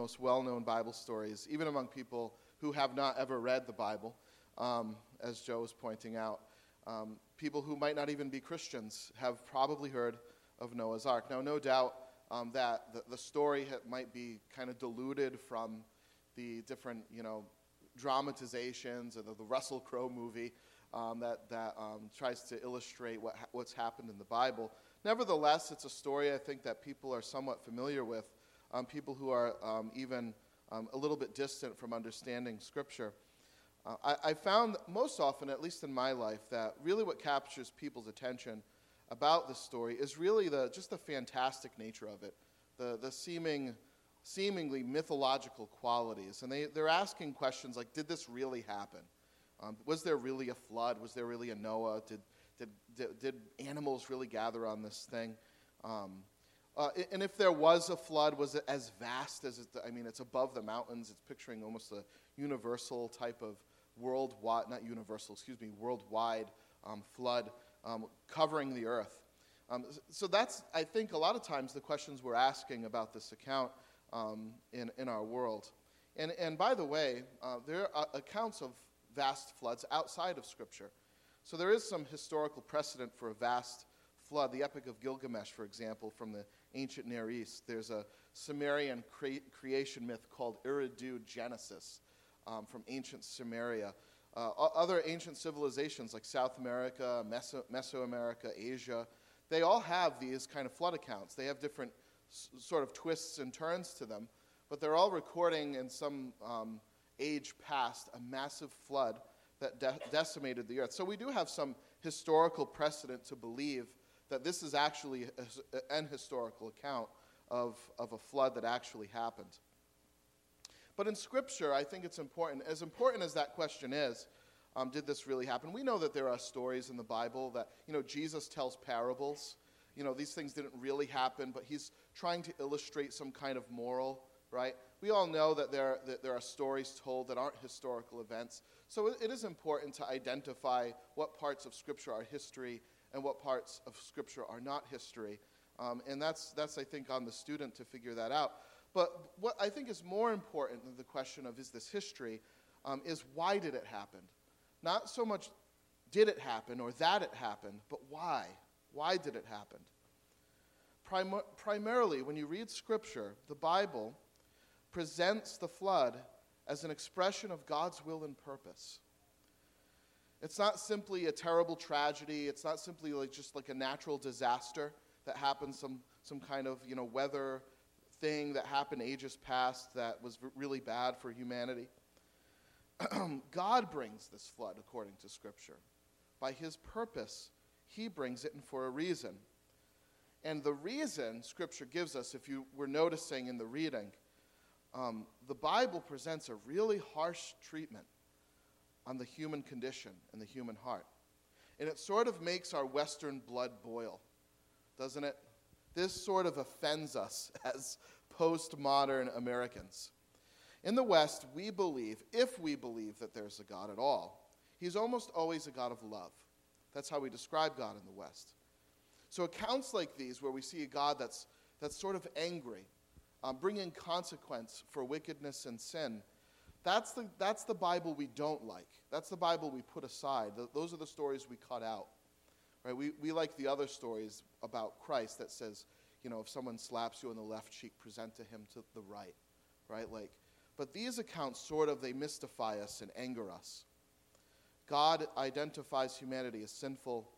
most well known Bible stories, even among people who have not ever read the Bible, um, as Joe was pointing out. Um, people who might not even be Christians have probably heard of Noah's Ark. Now, no doubt um, that the, the story might be kind of diluted from the different, you know, dramatizations of the, the Russell Crowe movie um, that, that um, tries to illustrate what ha- what's happened in the Bible. Nevertheless, it's a story I think that people are somewhat familiar with, um, people who are um, even um, a little bit distant from understanding Scripture. Uh, I, I, found most often, at least in my life, that really what captures people's attention about this story is really the, just the fantastic nature of it, the, the seeming, seemingly mythological qualities. And they, they're asking questions like Did this really happen? Um, was there really a flood? Was there really a Noah? Did, did, did, did animals really gather on this thing? Um, uh, and if there was a flood, was it as vast as it, I mean, it's above the mountains. It's picturing almost a universal type of worldwide, not universal, excuse me, worldwide um, flood um, covering the earth. Um, so that's, I think, a lot of times the questions we're asking about this account um, in, in our world. And, and by the way, uh, there are accounts of vast floods outside of Scripture. So there is some historical precedent for a vast flood. The Epic of Gilgamesh, for example, from the ancient Near East. There's a Sumerian cre- creation myth called Eridu Genesis um, from ancient Sumeria. Uh, other ancient civilizations like South America, Meso- Mesoamerica, Asia, they all have these kind of flood accounts. They have different s- sort of twists and turns to them, but they're all recording in some um, age past a massive flood that de- decimated the earth. So we do have some historical precedent to believe that this is actually an historical account of, of a flood that actually happened. But in Scripture, I think it's important, as important as that question is, um, did this really happen? We know that there are stories in the Bible that, you know, Jesus tells parables. You know, these things didn't really happen, but he's trying to illustrate some kind of moral, right? We all know that there, that there are stories told that aren't historical events. So it, it is important to identify what parts of Scripture are history and what parts of Scripture are not history. Um, and that's, that's, I think, on the student to figure that out. But what I think is more important than the question of is this history um, is why did it happen? Not so much did it happen or that it happened, but why? Why did it happen? Prim- primarily, when you read Scripture, the Bible presents the flood as an expression of God's will and purpose. It's not simply a terrible tragedy. It's not simply like just like a natural disaster that happened, some, some kind of you know, weather thing that happened ages past that was really bad for humanity. God brings this flood according to Scripture. By His purpose, He brings it and for a reason. And the reason Scripture gives us, if you were noticing in the reading, um, the Bible presents a really harsh treatment on the human condition and the human heart. And it sort of makes our Western blood boil, doesn't it? This sort of offends us as postmodern Americans. In the West, we believe, if we believe that there's a God at all, he's almost always a God of love. That's how we describe God in the West. So, accounts like these, where we see a God that's, that's sort of angry, um, bringing consequence for wickedness and sin, that's the, that's the Bible we don't like. That's the Bible we put aside. Those are the stories we cut out. Right? We, we like the other stories about Christ that says, you know, if someone slaps you on the left cheek, present to him to the right. Right? Like, but these accounts sort of they mystify us and anger us. God identifies humanity as sinful,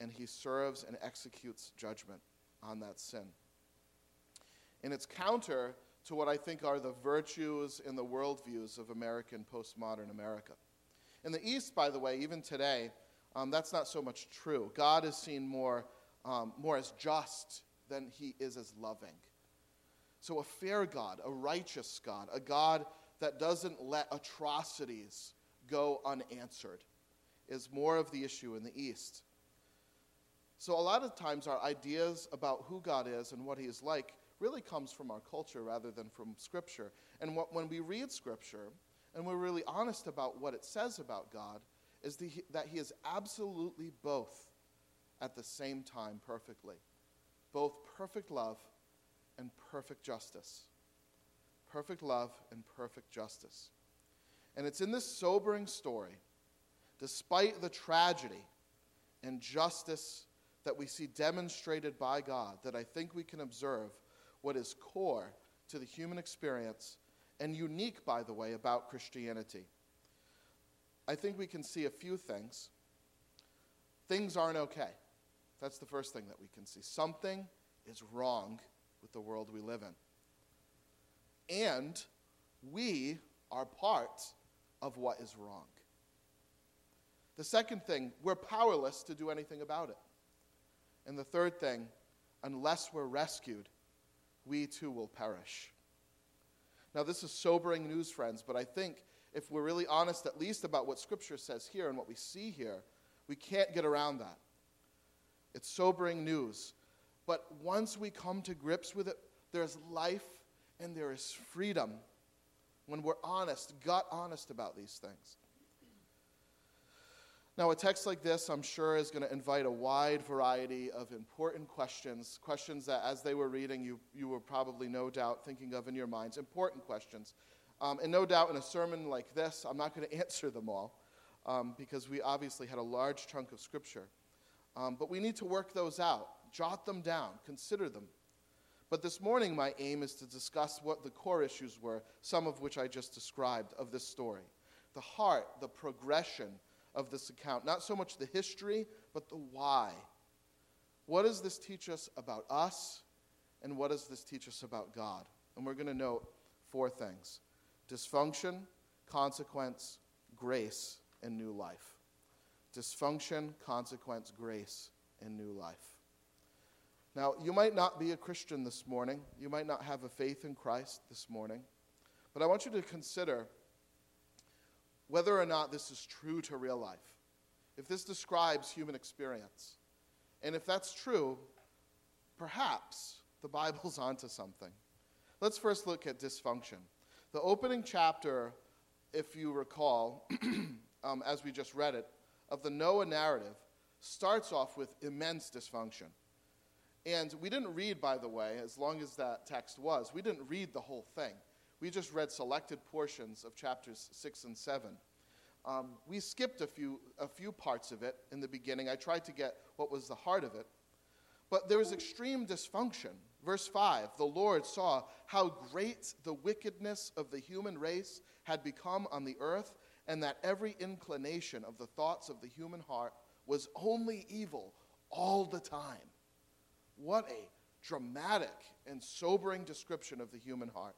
and he serves and executes judgment on that sin. And it's counter to what I think are the virtues and the worldviews of American postmodern America. In the East, by the way, even today, um, that's not so much true. God is seen more, um, more as just than he is as loving. So, a fair God, a righteous God, a God that doesn't let atrocities go unanswered, is more of the issue in the East. So, a lot of times, our ideas about who God is and what he is like really comes from our culture rather than from Scripture. And what, when we read Scripture and we're really honest about what it says about God, is the, that He is absolutely both at the same time perfectly both perfect love and perfect justice. perfect love, and perfect justice. And it's in this sobering story, despite the tragedy and justice that we see demonstrated by God, that I think we can observe what is core to the human experience and unique, by the way, about Christianity. I think we can see a few things. Things aren't okay. That's the first thing that we can see. Something is wrong with the world we live in. And we are part of what is wrong. The second thing, we're powerless to do anything about it. And the third thing, unless we're rescued, we too will perish. Now, this is sobering news, friends, but I think if we're really honest, at least about what Scripture says here and what we see here, we can't get around that. It's sobering news. But once we come to grips with it, there's life and there is freedom when we're honest, gut honest about these things. Now, a text like this, I'm sure, is going to invite a wide variety of important questions, questions that as they were reading, you, you were probably no doubt thinking of in your minds, important questions. Um, and no doubt in a sermon like this, I'm not going to answer them all um, because we obviously had a large chunk of Scripture. Um, but we need to work those out, jot them down, consider them. But this morning, my aim is to discuss what the core issues were, some of which I just described of this story the heart, the progression of this account. Not so much the history, but the why. What does this teach us about us, and what does this teach us about God? And we're going to note four things dysfunction, consequence, grace, and new life. Dysfunction, consequence, grace, and new life. Now, you might not be a Christian this morning. You might not have a faith in Christ this morning. But I want you to consider whether or not this is true to real life, if this describes human experience. And if that's true, perhaps the Bible's onto something. Let's first look at dysfunction. The opening chapter, if you recall, um, as we just read it, of the Noah narrative starts off with immense dysfunction. And we didn't read, by the way, as long as that text was, we didn't read the whole thing. We just read selected portions of chapters 6 and 7. Um, we skipped a few, a few parts of it in the beginning. I tried to get what was the heart of it. But there was extreme dysfunction. Verse 5 The Lord saw how great the wickedness of the human race had become on the earth, and that every inclination of the thoughts of the human heart was only evil all the time. What a dramatic and sobering description of the human heart.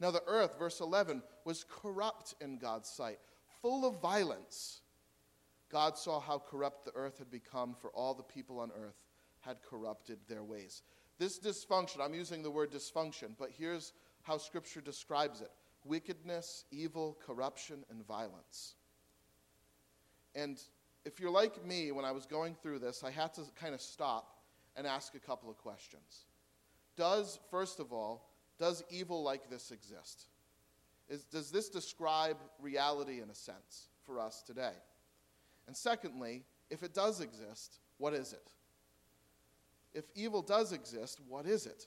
Now, the earth, verse 11, was corrupt in God's sight, full of violence. God saw how corrupt the earth had become, for all the people on earth had corrupted their ways. This dysfunction, I'm using the word dysfunction, but here's how Scripture describes it wickedness, evil, corruption, and violence. And if you're like me, when I was going through this, I had to kind of stop and ask a couple of questions. Does, first of all, does evil like this exist? Is, does this describe reality in a sense for us today? And secondly, if it does exist, what is it? If evil does exist, what is it?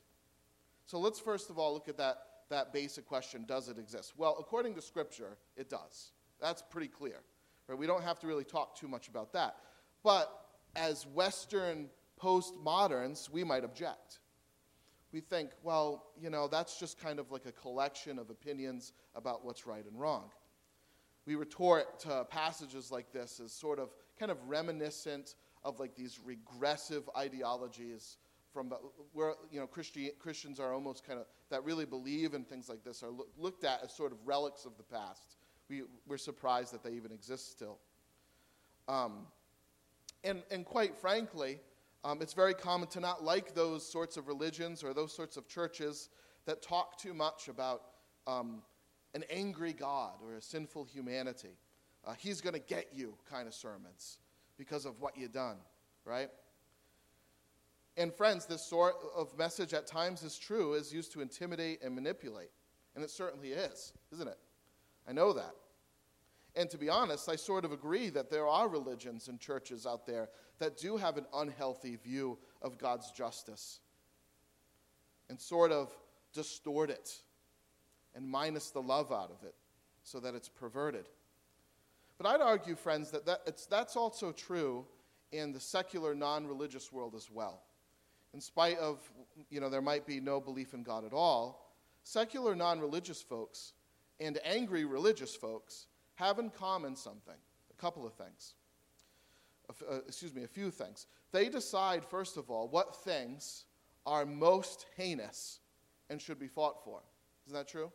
So let's first of all look at that, that basic question does it exist? Well, according to Scripture, it does. That's pretty clear. Right? We don't have to really talk too much about that. But as Western postmoderns, we might object we think, well, you know, that's just kind of like a collection of opinions about what's right and wrong. We retort to passages like this as sort of kind of reminiscent of like these regressive ideologies from where you know Christi- Christians are almost kind of that really believe in things like this are lo- looked at as sort of relics of the past. We, we're surprised that they even exist still. Um, and, and quite frankly, um, it's very common to not like those sorts of religions or those sorts of churches that talk too much about um, an angry God or a sinful humanity. Uh, he's going to get you kind of sermons because of what you've done, right? And friends, this sort of message at times is true, is used to intimidate and manipulate. And it certainly is, isn't it? I know that. And to be honest, I sort of agree that there are religions and churches out there that do have an unhealthy view of God's justice and sort of distort it and minus the love out of it so that it's perverted. But I'd argue, friends, that, that that's also true in the secular, non religious world as well. In spite of, you know, there might be no belief in God at all, secular, non religious folks and angry religious folks have in common something, a couple of things. Uh, excuse me, a few things. They decide, first of all, what things are most heinous and should be fought for. Isn't that true?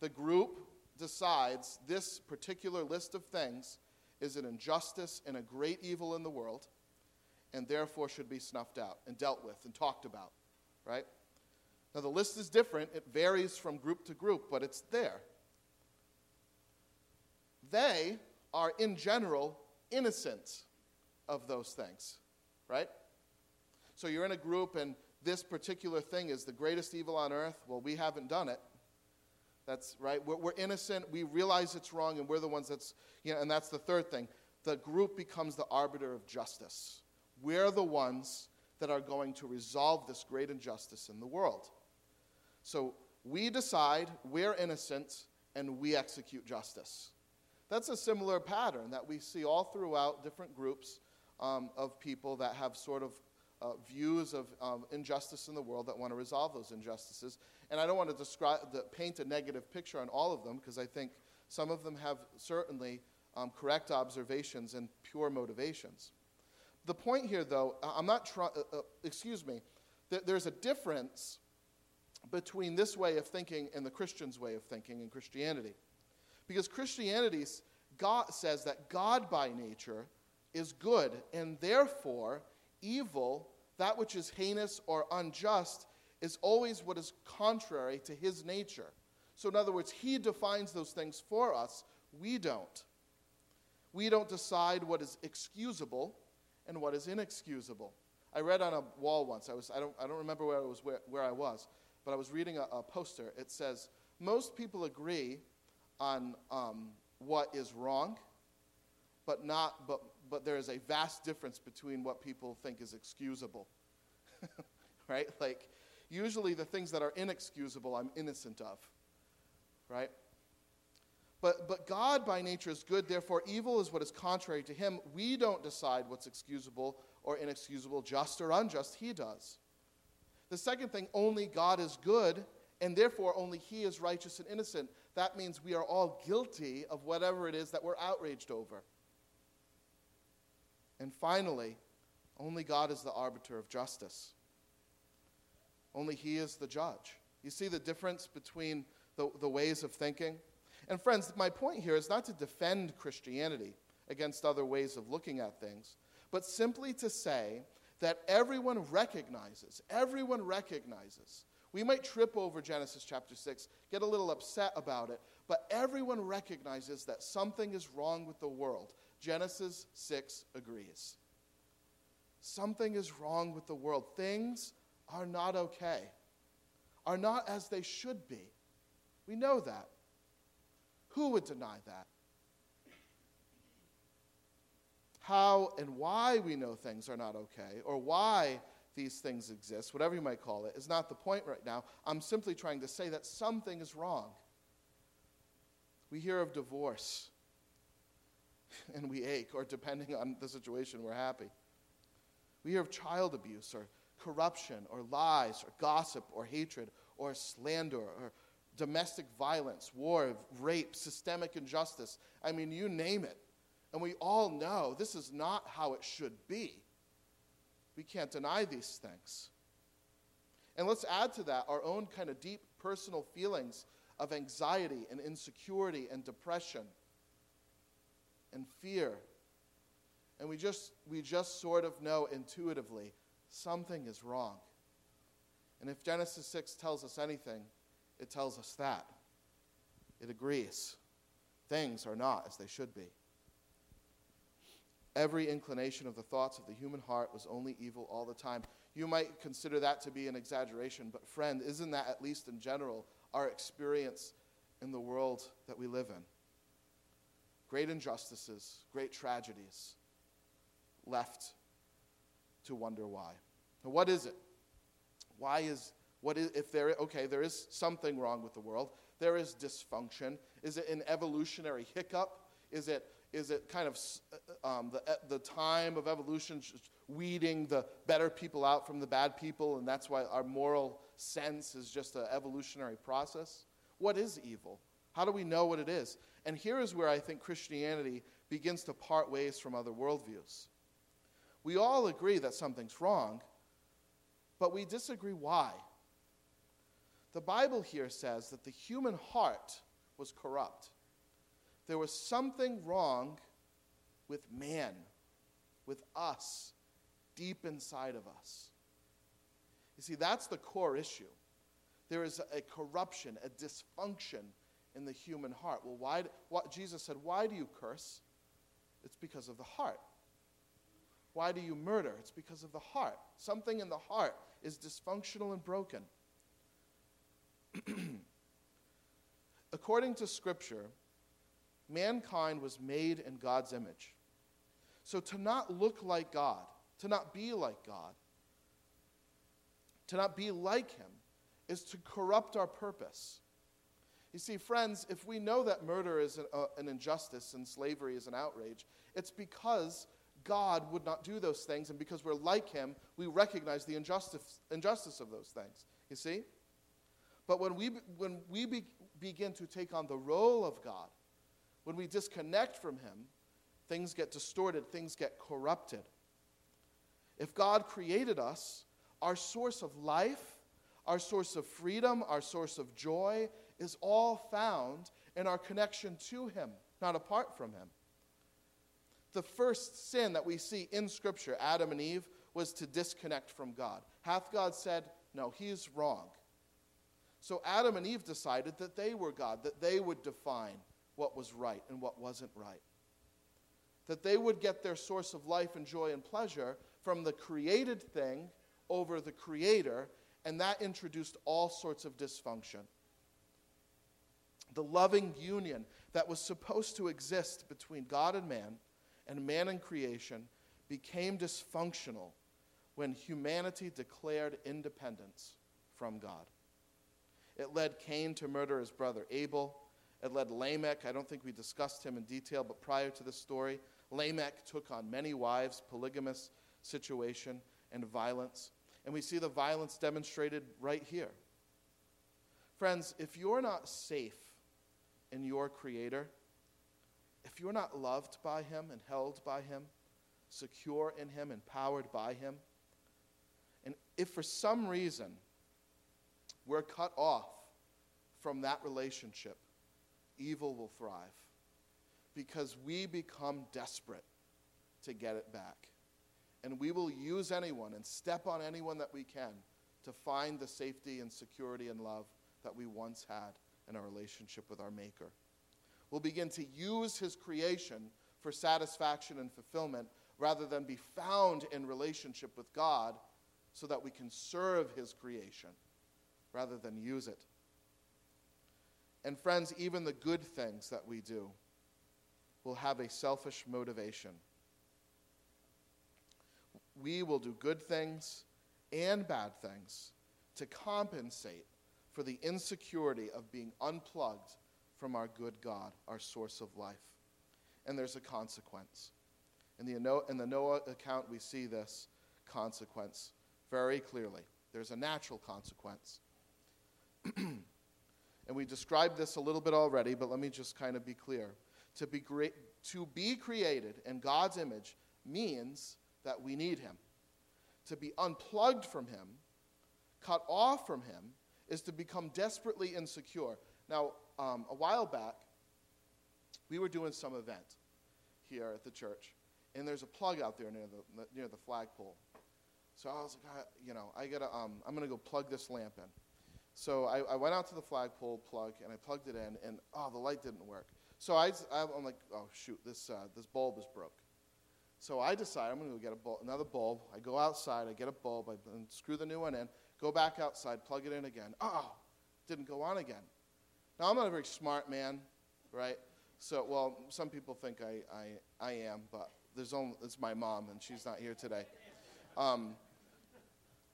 The group decides this particular list of things is an injustice and a great evil in the world, and therefore should be snuffed out and dealt with and talked about, right? Now, the list is different, it varies from group to group, but it's there. They are, in general, innocent of those things, right? So you're in a group and this particular thing is the greatest evil on earth. Well, we haven't done it. That's right. We're, we're, innocent. We realize it's wrong, and we're the ones that's, you know, and that's the third thing. The group becomes the arbiter of justice. We're the ones that are going to resolve this great injustice in the world. So we decide we're innocent and we execute justice. That's a similar pattern that we see all throughout different groups um, of people that have sort of uh, views of um, injustice in the world that want to resolve those injustices. And I don't want to describe, the, paint a negative picture on all of them because I think some of them have certainly um, correct observations and pure motivations. The point here, though, I'm not trying, uh, uh, excuse me, th- there's a difference between this way of thinking and the Christian's way of thinking in Christianity. Because Christianity God says that God by nature is good, and therefore evil, that which is heinous or unjust, is always what is contrary to his nature. So, in other words, he defines those things for us, we don't. We don't decide what is excusable and what is inexcusable. I read on a wall once, I, was, I, don't, I don't remember where, it was, where, where I was, but I was reading a, a poster. It says, Most people agree on um, what is wrong, but, not, but, but there is a vast difference between what people think is excusable. right? Like, usually the things that are inexcusable, I'm innocent of. Right? But, but God by nature is good, therefore, evil is what is contrary to him. We don't decide what's excusable or inexcusable, just or unjust. He does. The second thing, only God is good, and therefore only he is righteous and innocent. That means we are all guilty of whatever it is that we're outraged over. And finally, only God is the arbiter of justice. Only He is the judge. You see the difference between the, the ways of thinking? And, friends, my point here is not to defend Christianity against other ways of looking at things, but simply to say that everyone recognizes, everyone recognizes. We might trip over Genesis chapter 6, get a little upset about it, but everyone recognizes that something is wrong with the world. Genesis 6 agrees. Something is wrong with the world. Things are not okay, are not as they should be. We know that. Who would deny that? How and why we know things are not okay, or why these things exist, whatever you might call it, is not the point right now. I'm simply trying to say that something is wrong. We hear of divorce and we ache, or depending on the situation, we're happy. We hear of child abuse, or corruption, or lies, or gossip, or hatred, or slander, or domestic violence, war, rape, systemic injustice. I mean, you name it. And we all know this is not how it should be. We can't deny these things. And let's add to that our own kind of deep personal feelings of anxiety and insecurity and depression and fear. And we just, we just sort of know intuitively something is wrong. And if Genesis 6 tells us anything, it tells us that. It agrees. Things are not as they should be. Every inclination of the thoughts of the human heart was only evil all the time. You might consider that to be an exaggeration, but friend, isn't that, at least in general, our experience in the world that we live in? great injustices, great tragedies, left to wonder why. Now, what is it? Why is, What is, if there, okay, there is something wrong with the world. There is dysfunction. Is it an evolutionary hiccup? Is it, is it kind of uh, um, the, the time of evolution weeding the better people out from the bad people, and that's why our moral sense is just an evolutionary process? What is evil? How do we know what it is? And here is where I think Christianity begins to part ways from other worldviews. We all agree that something's wrong, but we disagree why. The Bible here says that the human heart was corrupt. There was something wrong with man, with us, deep inside of us. You see, that's the core issue. There is a corruption, a dysfunction in the human heart. Well, why, what, Jesus said, Why do you curse? It's because of the heart. Why do you murder? It's because of the heart. Something in the heart is dysfunctional and broken. According to Scripture, mankind was made in God's image. So to not look like God, to not be like God, to not be like Him, is to corrupt our purpose. You see, friends, if we know that murder is an, uh, an, injustice and slavery is an outrage, it's because God would not do those things, and because we're like Him, we recognize the injustice, injustice of those things. You see? But when we, when we be, begin to take on the role of God, when we disconnect from Him, things get distorted, things get corrupted. If God created us, our source of life, our source of freedom, our source of joy is all found in our connection to Him, not apart from Him. The first sin that we see in Scripture, Adam and Eve, was to disconnect from God. Hath God said, No, he's wrong. So Adam and Eve decided that they were God, that they would define what was right and what wasn't right. That they would get their source of life and joy and pleasure from the created thing over the creator, and that introduced all sorts of dysfunction. The loving union that was supposed to exist between God and man and man and creation became dysfunctional when humanity declared independence from God. It led Cain to murder his brother Abel. It led Lamech, I don't think we discussed him in detail, but prior to this story, Lamech took on many wives, polygamous situation, and violence. And we see the violence demonstrated right here. Friends, if you're not safe in your Creator, if you're not loved by Him and held by Him, secure in Him, empowered by Him, and if for some reason we're cut off from that relationship, evil will thrive because we become desperate to get it back. And we will use anyone and step on anyone that we can to find the safety and security and love that we once had in our relationship with our Maker. We'll begin to use His creation for satisfaction and fulfillment rather than be found in relationship with God so that we can serve His creation rather than use it. And friends, even the good things that we do will have a selfish motivation. We will do good things and bad things to compensate for the insecurity of being unplugged from our good God, our source of life. And there's a consequence. In the, in the Noah account, we see this consequence very clearly. There's a natural consequence. and we described this a little bit already, but let me just kind of be clear. To be, to be created in God's image means that we need Him. To be unplugged from Him, cut off from Him, is to become desperately insecure. Now, um, a while back, we were doing some event here at the church, and there's a plug out there near the, near the flagpole. So I was like, you know, I gotta, um, I'm gonna go plug this lamp in. So I, I, went out to the flagpole plug and I plugged it in, and oh, the light didn't work. So I, I'm like, oh shoot, this uh, this bulb is broke. So I decide I'm going to go get a bulb, another bulb. I go outside, I get a bulb, I screw the new one in, go back outside, plug it in again. Oh, didn't go on again. Now I'm not a very smart man, right? So well, some people think I I, I am, but there's only it's my mom and she's not here today. Um,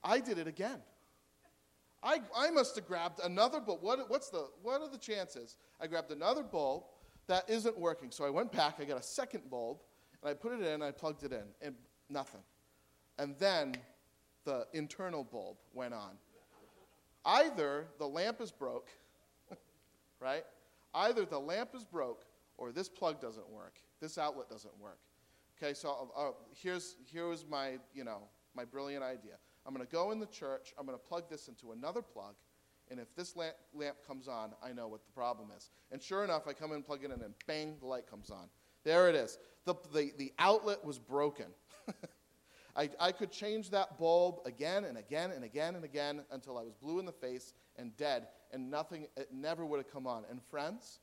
I did it again. I, I must have grabbed another bulb. What, what's the, what are the chances? I grabbed another bulb that isn't working. So I went back, I got a second bulb, and I put it in, I plugged it in, and nothing. And then the internal bulb went on. Either the lamp is broke, right? Either the lamp is broke or this plug doesn't work. This outlet doesn't work. Okay, so uh, here's, here's my, you know, my brilliant idea. I'm going to go in the church, I'm going to plug this into another plug, and if this lamp, lamp comes on, I know what the problem is. And sure enough, I come in, plug it in, and bang, the light comes on. There it is. The, the, the outlet was broken. I, I could change that bulb again and again and again and again until I was blue in the face and dead, and nothing, it never would have come on. And friends,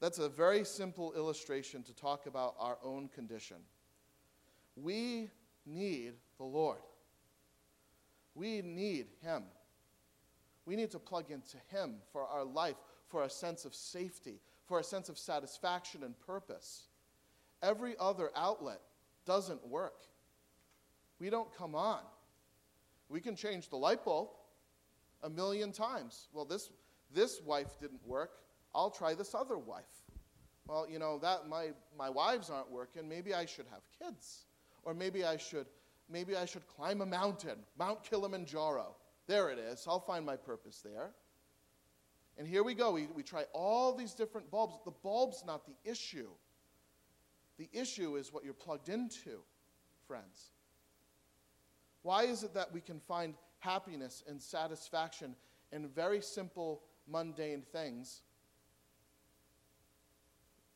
that's a very simple illustration to talk about our own condition. We need the Lord. We need Him. We need to plug into Him for our life, for a sense of safety, for a sense of satisfaction and purpose. Every other outlet doesn't work. We don't come on. We can change the light bulb a million times. Well, this, this wife didn't work. I'll try this other wife. Well, you know, that my, my wives aren't working. Maybe I should have kids. Or maybe I should maybe I should climb a mountain, Mount Kilimanjaro. There it is. I'll find my purpose there. And here we go. We, we try all these different bulbs. The bulb's not the issue. The issue is what you're plugged into, friends. Why is it that we can find happiness and satisfaction in very simple, mundane things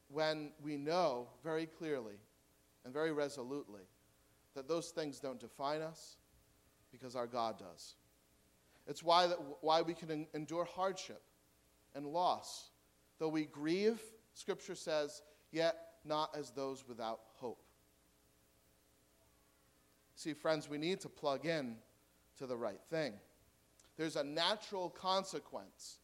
when we know very clearly and very resolutely that those things don't define us because our God does. It's why, that, why we can endure hardship and loss. Though we grieve, Scripture says, yet not as those without hope. See, friends, we need to plug in to the right thing. There's a natural consequence.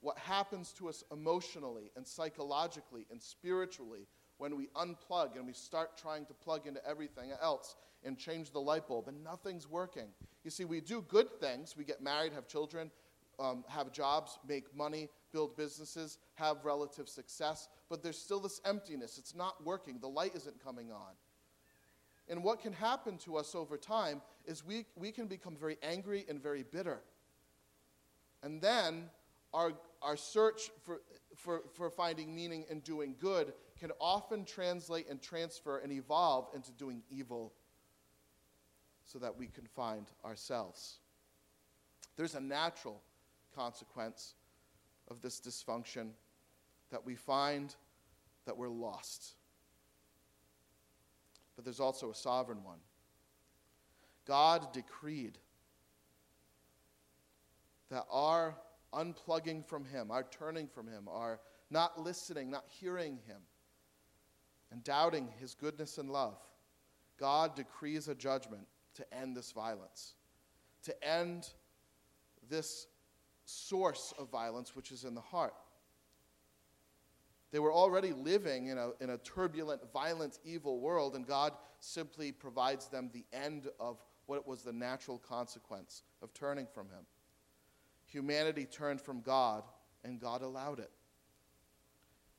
What happens to us emotionally and psychologically and spiritually when we unplug and we start trying to plug into everything else and change the light bulb and nothing's working. You see, we do good things. We get married, have children, um, have jobs, make money, build businesses, have relative success, but there's still this emptiness. It's not working. The light isn't coming on. And what can happen to us over time is we, we can become very angry and very bitter. And then our, our search for, for, for finding meaning and doing good can often translate and transfer and evolve into doing evil so that we can find ourselves. There's a natural consequence of this dysfunction that we find that we're lost. But there's also a sovereign one. God decreed that our unplugging from Him, our turning from Him, our not listening, not hearing Him, and doubting his goodness and love, God decrees a judgment to end this violence, to end this source of violence, which is in the heart. They were already living in a, in a turbulent, violent, evil world, and God simply provides them the end of what was the natural consequence of turning from Him. Humanity turned from God, and God allowed it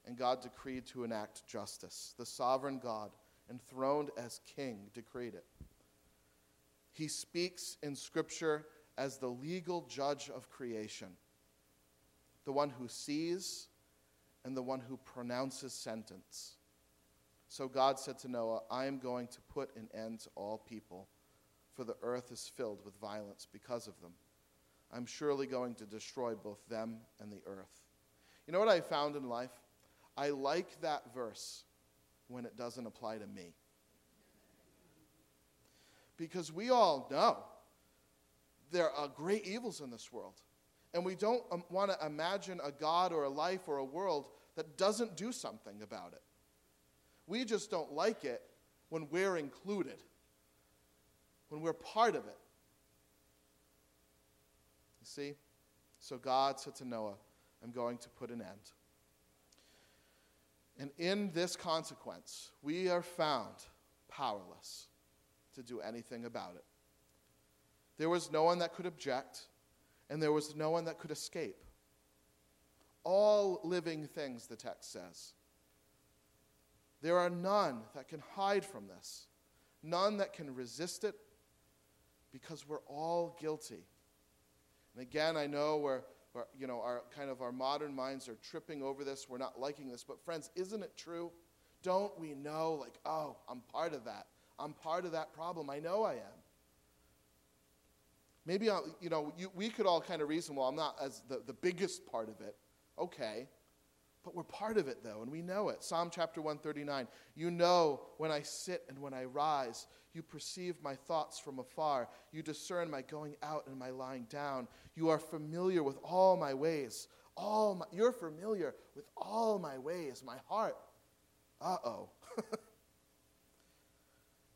and God decreed to enact justice. The sovereign God, enthroned as king, decreed it. He speaks in Scripture as the legal judge of creation, the one who sees and the one who pronounces sentence. So God said to Noah, I am going to put an end to all people, for the earth is filled with violence because of them. I'm surely going to destroy both them and the earth. You know what I found in life? I like that verse when it doesn't apply to me. Because we all know there are great evils in this world. And we don't um, want to imagine a God or a life or a world that doesn't do something about it. We just don't like it when we're included, when we're part of it. You see? So God said to Noah, I'm going to put an end. And in this consequence, we are found powerless to do anything about it. There was no one that could object, and there was no one that could escape. All living things, the text says. There are none that can hide from this, none that can resist it, because we're all guilty. And again, I know we're, you know, our kind of our modern minds are tripping over this. We're not liking this. But friends, isn't it true? Don't we know, like, oh, I'm part of that. I'm part of that problem. I know I am. Maybe, I'll, you know, you, we could all kind of reason, well, I'm not as the, the biggest part of it. Okay. But we're part of it, though, and we know it. Psalm chapter 139 You know when I sit and when I rise. You perceive my thoughts from afar. You discern my going out and my lying down. You are familiar with all my ways. All my, you're familiar with all my ways, my heart. Uh oh.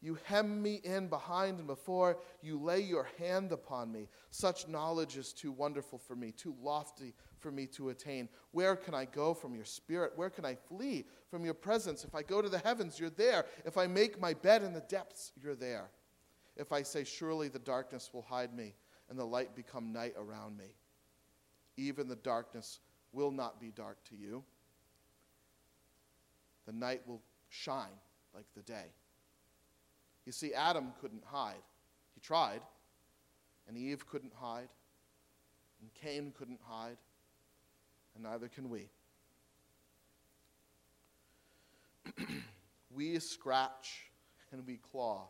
You hem me in behind and before. You lay your hand upon me. Such knowledge is too wonderful for me, too lofty for me to attain. Where can I go from your spirit? Where can I flee from your presence? If I go to the heavens, you're there. If I make my bed in the depths, you're there. If I say, Surely the darkness will hide me, and the light become night around me, even the darkness will not be dark to you. The night will shine like the day. You see, Adam couldn't hide. He tried, and Eve couldn't hide, and Cain couldn't hide, and neither can we. we scratch and we claw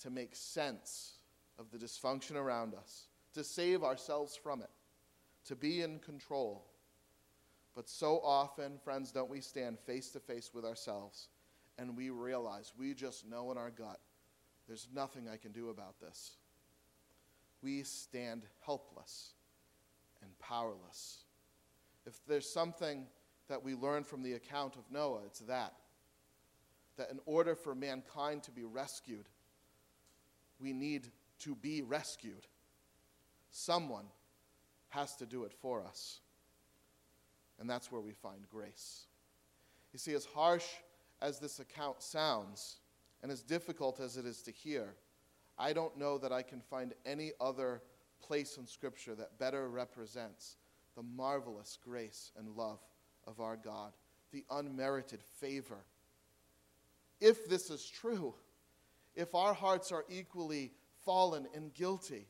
to make sense of the dysfunction around us, to save ourselves from it, to be in control. But so often, friends, don't we stand face to face with ourselves and we realize, we just know in our gut, there's nothing I can do about this. We stand helpless and powerless. If there's something that we learn from the account of Noah, it's that. That in order for mankind to be rescued, we need to be rescued. Someone has to do it for us. And that's where we find grace. You see, as harsh as this account sounds, and as difficult as it is to hear, I don't know that I can find any other place in Scripture that better represents the marvelous grace and love of our God, the unmerited favor. If this is true, if our hearts are equally fallen and guilty,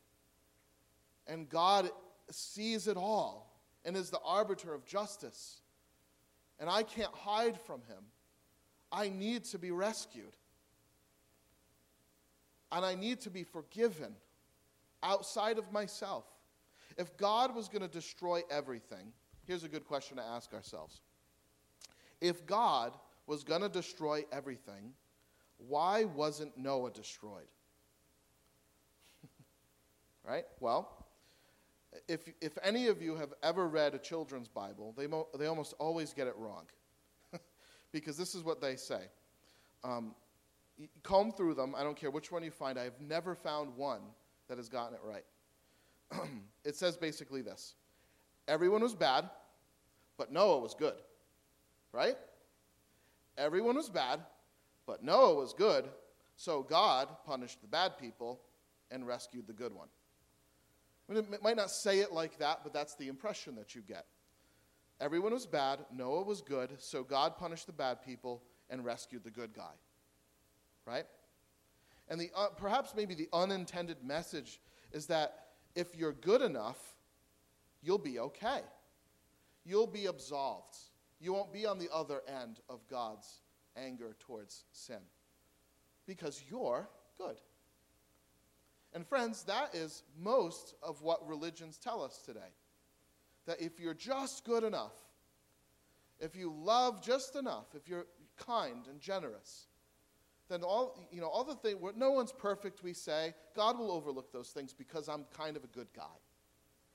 and God sees it all and is the arbiter of justice, and I can't hide from him, I need to be rescued. And I need to be forgiven outside of myself. If God was going to destroy everything, here's a good question to ask ourselves. If God was going to destroy everything, why wasn't Noah destroyed? right? Well, if, if any of you have ever read a children's Bible, they, mo- they almost always get it wrong because this is what they say. Um, comb through them. I don't care which one you find. I have never found one that has gotten it right. it says basically this Everyone was bad, but Noah was good. Right? Everyone was bad, but Noah was good, so God punished the bad people and rescued the good one. I mean, it might not say it like that, but that's the impression that you get. Everyone was bad, Noah was good, so God punished the bad people and rescued the good guy. Right? And the, uh, perhaps maybe the unintended message is that if you're good enough, you'll be okay. You'll be absolved. You won't be on the other end of God's anger towards sin because you're good. And friends, that is most of what religions tell us today that if you're just good enough, if you love just enough, if you're kind and generous, then all you know all the things no one's perfect we say god will overlook those things because i'm kind of a good guy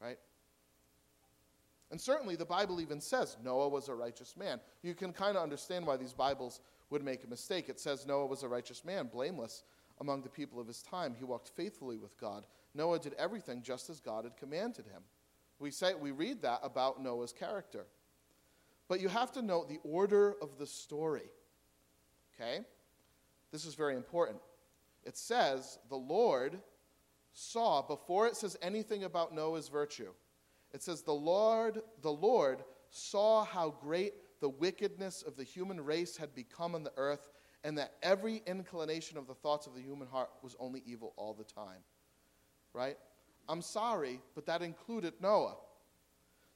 right and certainly the bible even says noah was a righteous man you can kind of understand why these bibles would make a mistake it says noah was a righteous man blameless among the people of his time he walked faithfully with god noah did everything just as god had commanded him we, say, we read that about Noah's character. But you have to note the order of the story. Okay? This is very important. It says, the Lord saw, before it says anything about Noah's virtue, it says, The Lord, the Lord saw how great the wickedness of the human race had become on the earth, and that every inclination of the thoughts of the human heart was only evil all the time. Right? I'm sorry, but that included Noah.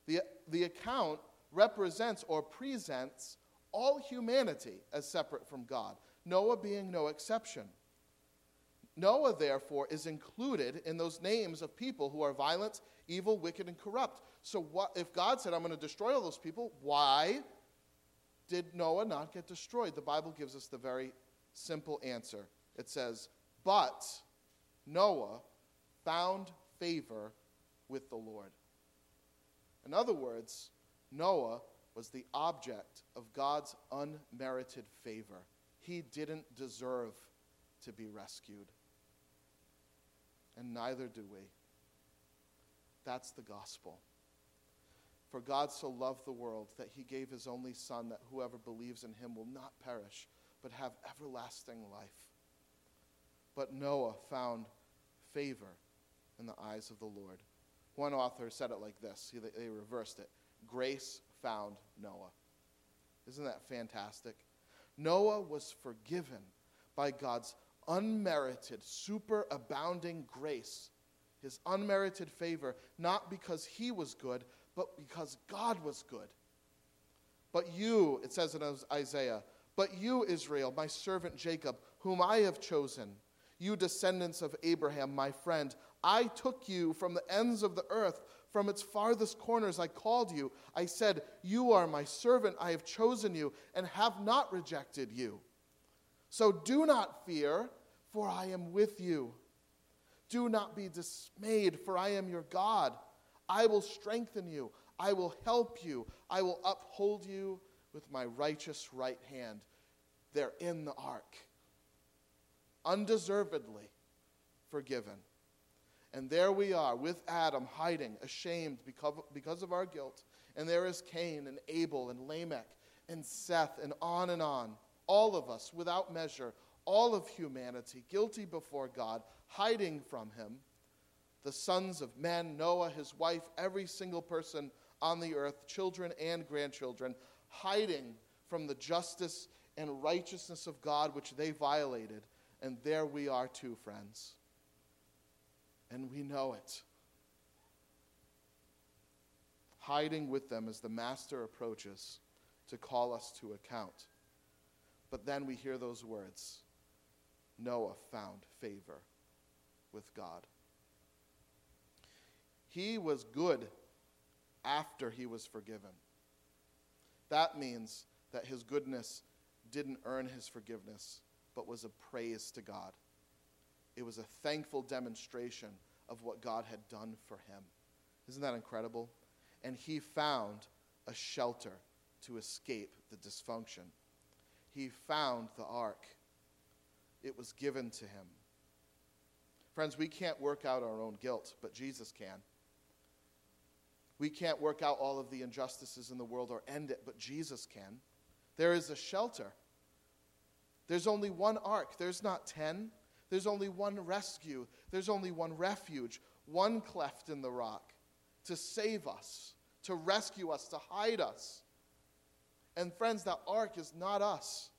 The, the account represents or presents all humanity as separate from God, Noah being no exception. Noah, therefore, is included in those names of people who are violent, evil, wicked, and corrupt. So, what, if God said, I'm going to destroy all those people, why did Noah not get destroyed? The Bible gives us the very simple answer. It says, But Noah found favor with the Lord. In other words, Noah was the object of God's unmerited favor. He didn't deserve to be rescued. And neither do we. That's the gospel. For God so loved the world that he gave his only Son, that whoever believes in him will not perish, but have everlasting life. But Noah found favor in the eyes of the Lord. One author said it like this they reversed it Grace found Noah. Isn't that fantastic? Noah was forgiven by God's unmerited, superabounding grace, his unmerited favor, not because he was good, but because God was good. But you, it says in Isaiah, but you, Israel, my servant Jacob, whom I have chosen, you descendants of Abraham, my friend, I took you from the ends of the earth, from its farthest corners I called you. I said, You are my servant, I have chosen you, and have not rejected you. So do not fear, for I am with you. Do not be dismayed, for I am your God. I will strengthen you, I will help you, I will uphold you with my righteous right hand. They're in the ark, undeservedly forgiven. And there we are with Adam hiding, ashamed because of our guilt. And there is Cain and Abel and Lamech and Seth and on and on all of us without measure, all of humanity, guilty before God, hiding from Him. The sons of men, Noah, his wife, every single person on the earth, children and grandchildren, hiding from the justice and righteousness of God which they violated. And there we are too, friends. And we know it. Hiding with them as the Master approaches to call us to account. But then we hear those words Noah found favor with God. He was good after he was forgiven. That means that his goodness didn't earn his forgiveness, but was a praise to God. It was a thankful demonstration of what God had done for him. Isn't that incredible? And he found a shelter to escape the dysfunction he found the ark. It was given to him. Friends, we can't work out our own guilt, but Jesus can. We can't work out all of the injustices in the world or end it, but Jesus can. There is a shelter. There's only one ark, there's not ten. There's only one rescue, there's only one refuge, one cleft in the rock to save us, to rescue us, to hide us. And friends, that ark is not us.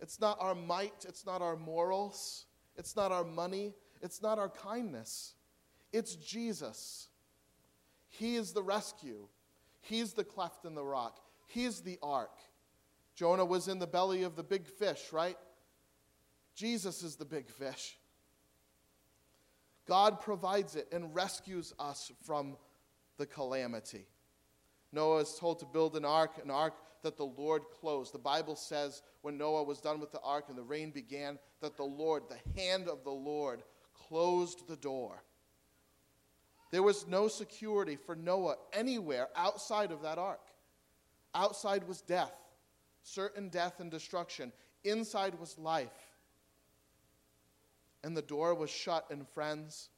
It's not our might, it's not our morals, it's not our money, it's not our kindness. It's Jesus. He is the rescue. He's the cleft in the rock. He's the ark. Jonah was in the belly of the big fish, right? Jesus is the big fish. God provides it and rescues us from the calamity. Noah is told to build an ark, an ark that the Lord closed. The Bible says when Noah was done with the ark and the rain began, that the Lord, the hand of the Lord, closed the door. There was no security for Noah anywhere outside of that ark. Outside was death, certain death and destruction. Inside was life. And the door was shut, and friends,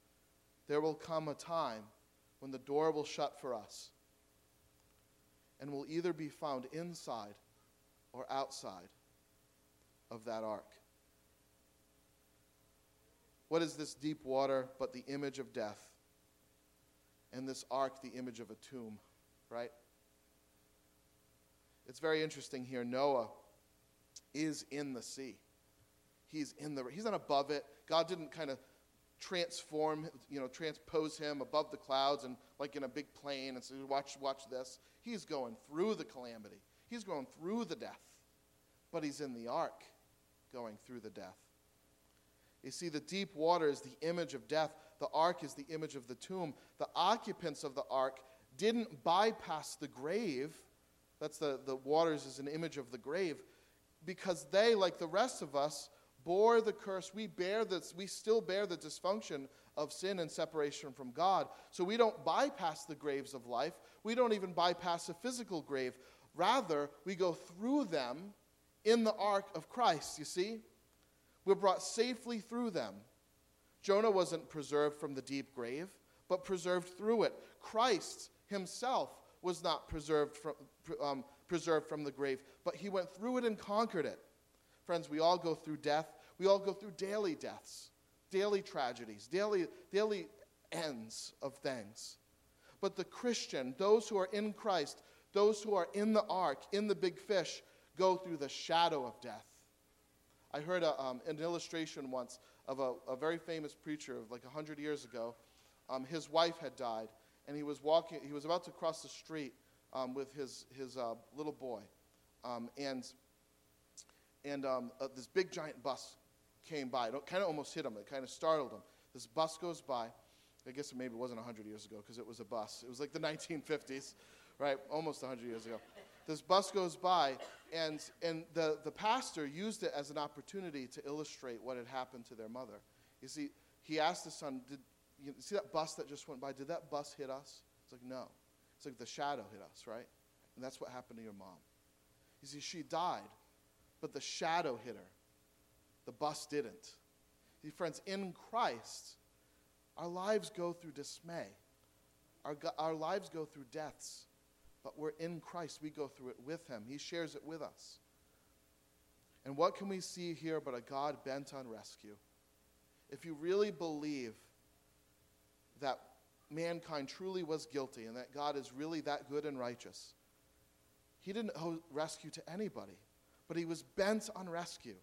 there will come a time when the door will shut for us and we'll either be found inside or outside of that ark. What is this deep water but the image of death? And this ark, the image of a tomb, right? It's very interesting here. Noah is in the sea. He's in the he's not above it. God didn't kind of transform, you know, transpose him above the clouds and like in a big plane and say, watch, watch this. He's going through the calamity. He's going through the death. But he's in the ark going through the death. You see, the deep water is the image of death. The ark is the image of the tomb. The occupants of the ark didn't bypass the grave. That's the, the waters is an image of the grave. Because they, like the rest of us, bore the curse. We bear this, we still bear the dysfunction of sin and separation from God. So we don't bypass the graves of life. We don't even bypass a physical grave. Rather, we go through them in the ark of Christ, you see? We're brought safely through them. Jonah wasn't preserved from the deep grave, but preserved through it. Christ himself was not preserved from, um, preserved from the grave, but he went through it and conquered it. Friends, we all go through death. We all go through daily deaths, daily tragedies, daily, daily ends of things. But the Christian, those who are in Christ, those who are in the ark, in the big fish, go through the shadow of death. I heard a, um, an illustration once of a, a, very famous preacher of like 100 years ago. Um, his wife had died, and he was walking, he was about to cross the street um, with his, his uh, little boy. Um, and and um, uh, this big giant bus came by. It kind of almost hit him, it kind of startled him. This bus goes by. I guess maybe it wasn't 100 years ago because it was a bus. It was like the 1950s, right? Almost 100 years ago this bus goes by, and, and the, the pastor used it as an opportunity to illustrate what had happened to their mother. You see, he asked the son, did, you see that bus that just went by? Did that bus hit us? It's like, no. It's like the shadow hit us, right? And that's what happened to your mom. You see, she died, but the shadow hit her. The bus didn't. See, friends, in Christ, our lives go through dismay. Our, our lives go through deaths but we're in Christ. We go through it with Him, He shares it with us. And what can we see here but a God bent on rescue? If you really believe that mankind truly was guilty and that God is really that good and righteous, He didn't owe rescue to anybody, but He was bent on rescue.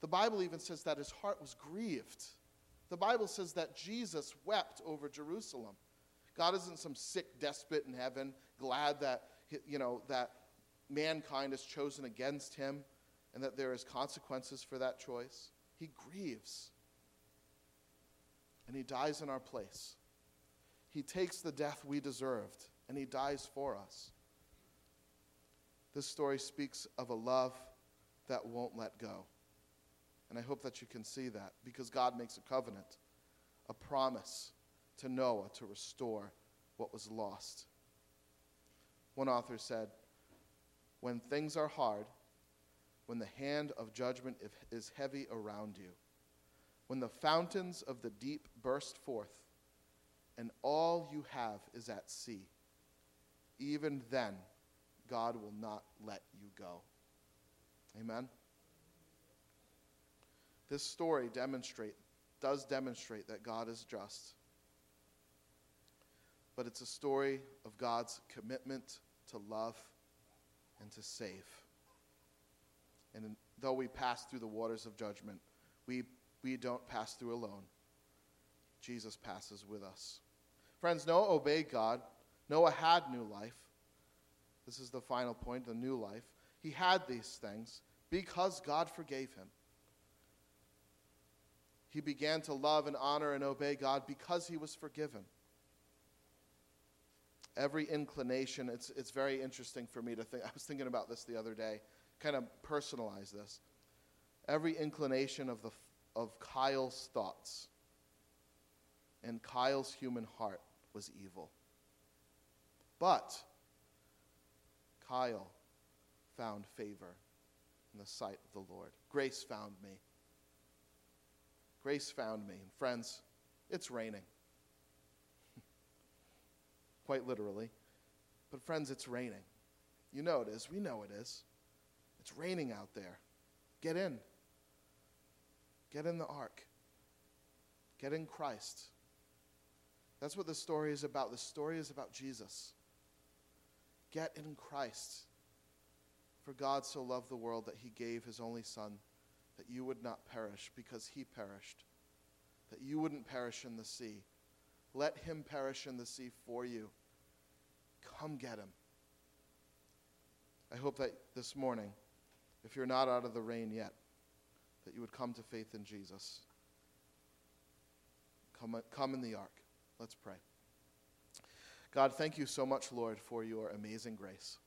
The Bible even says that His heart was grieved. The Bible says that Jesus wept over Jerusalem. God isn't some sick despot in heaven, glad that, you know, that mankind is chosen against him and that there is consequences for that choice. He grieves. And he dies in our place. He takes the death we deserved and he dies for us. This story speaks of a love that won't let go. And I hope that you can see that because God makes a covenant, a promise to Noah to restore what was lost. One author said, When things are hard, when the hand of judgment is heavy around you, when the fountains of the deep burst forth, and all you have is at sea, even then God will not let you go. Amen. This story demonstrate does demonstrate that God is just but it's a story of God's commitment to love and to save. And though we pass through the waters of judgment, we, we don't pass through alone. Jesus passes with us. Friends, Noah obeyed God. Noah had new life. This is the final point the new life. He had these things because God forgave him. He began to love and honor and obey God because he was forgiven every inclination. It's, it's very interesting for me to think. I was thinking about this the other day, kind of personalize this. Every inclination of, the, of Kyle's thoughts and Kyle's human heart was evil. But Kyle found favor in the sight of the Lord. Grace found me. Grace found me. And friends, it's raining quite literally. But, friends, it's raining. You know it is. We know it is. It's raining out there. Get in. Get in the ark. Get in Christ. That's what the story is about. The story is about Jesus. Get in Christ. For God so loved the world that he gave his only Son, that you would not perish because he perished, that you wouldn't perish in the sea. Let him perish in the sea for you. Come get him. I hope that this morning, if you're not out of the rain yet, that you would come to faith in Jesus. Come, come in the ark. Let's pray. God, thank you so much, Lord, for your amazing grace.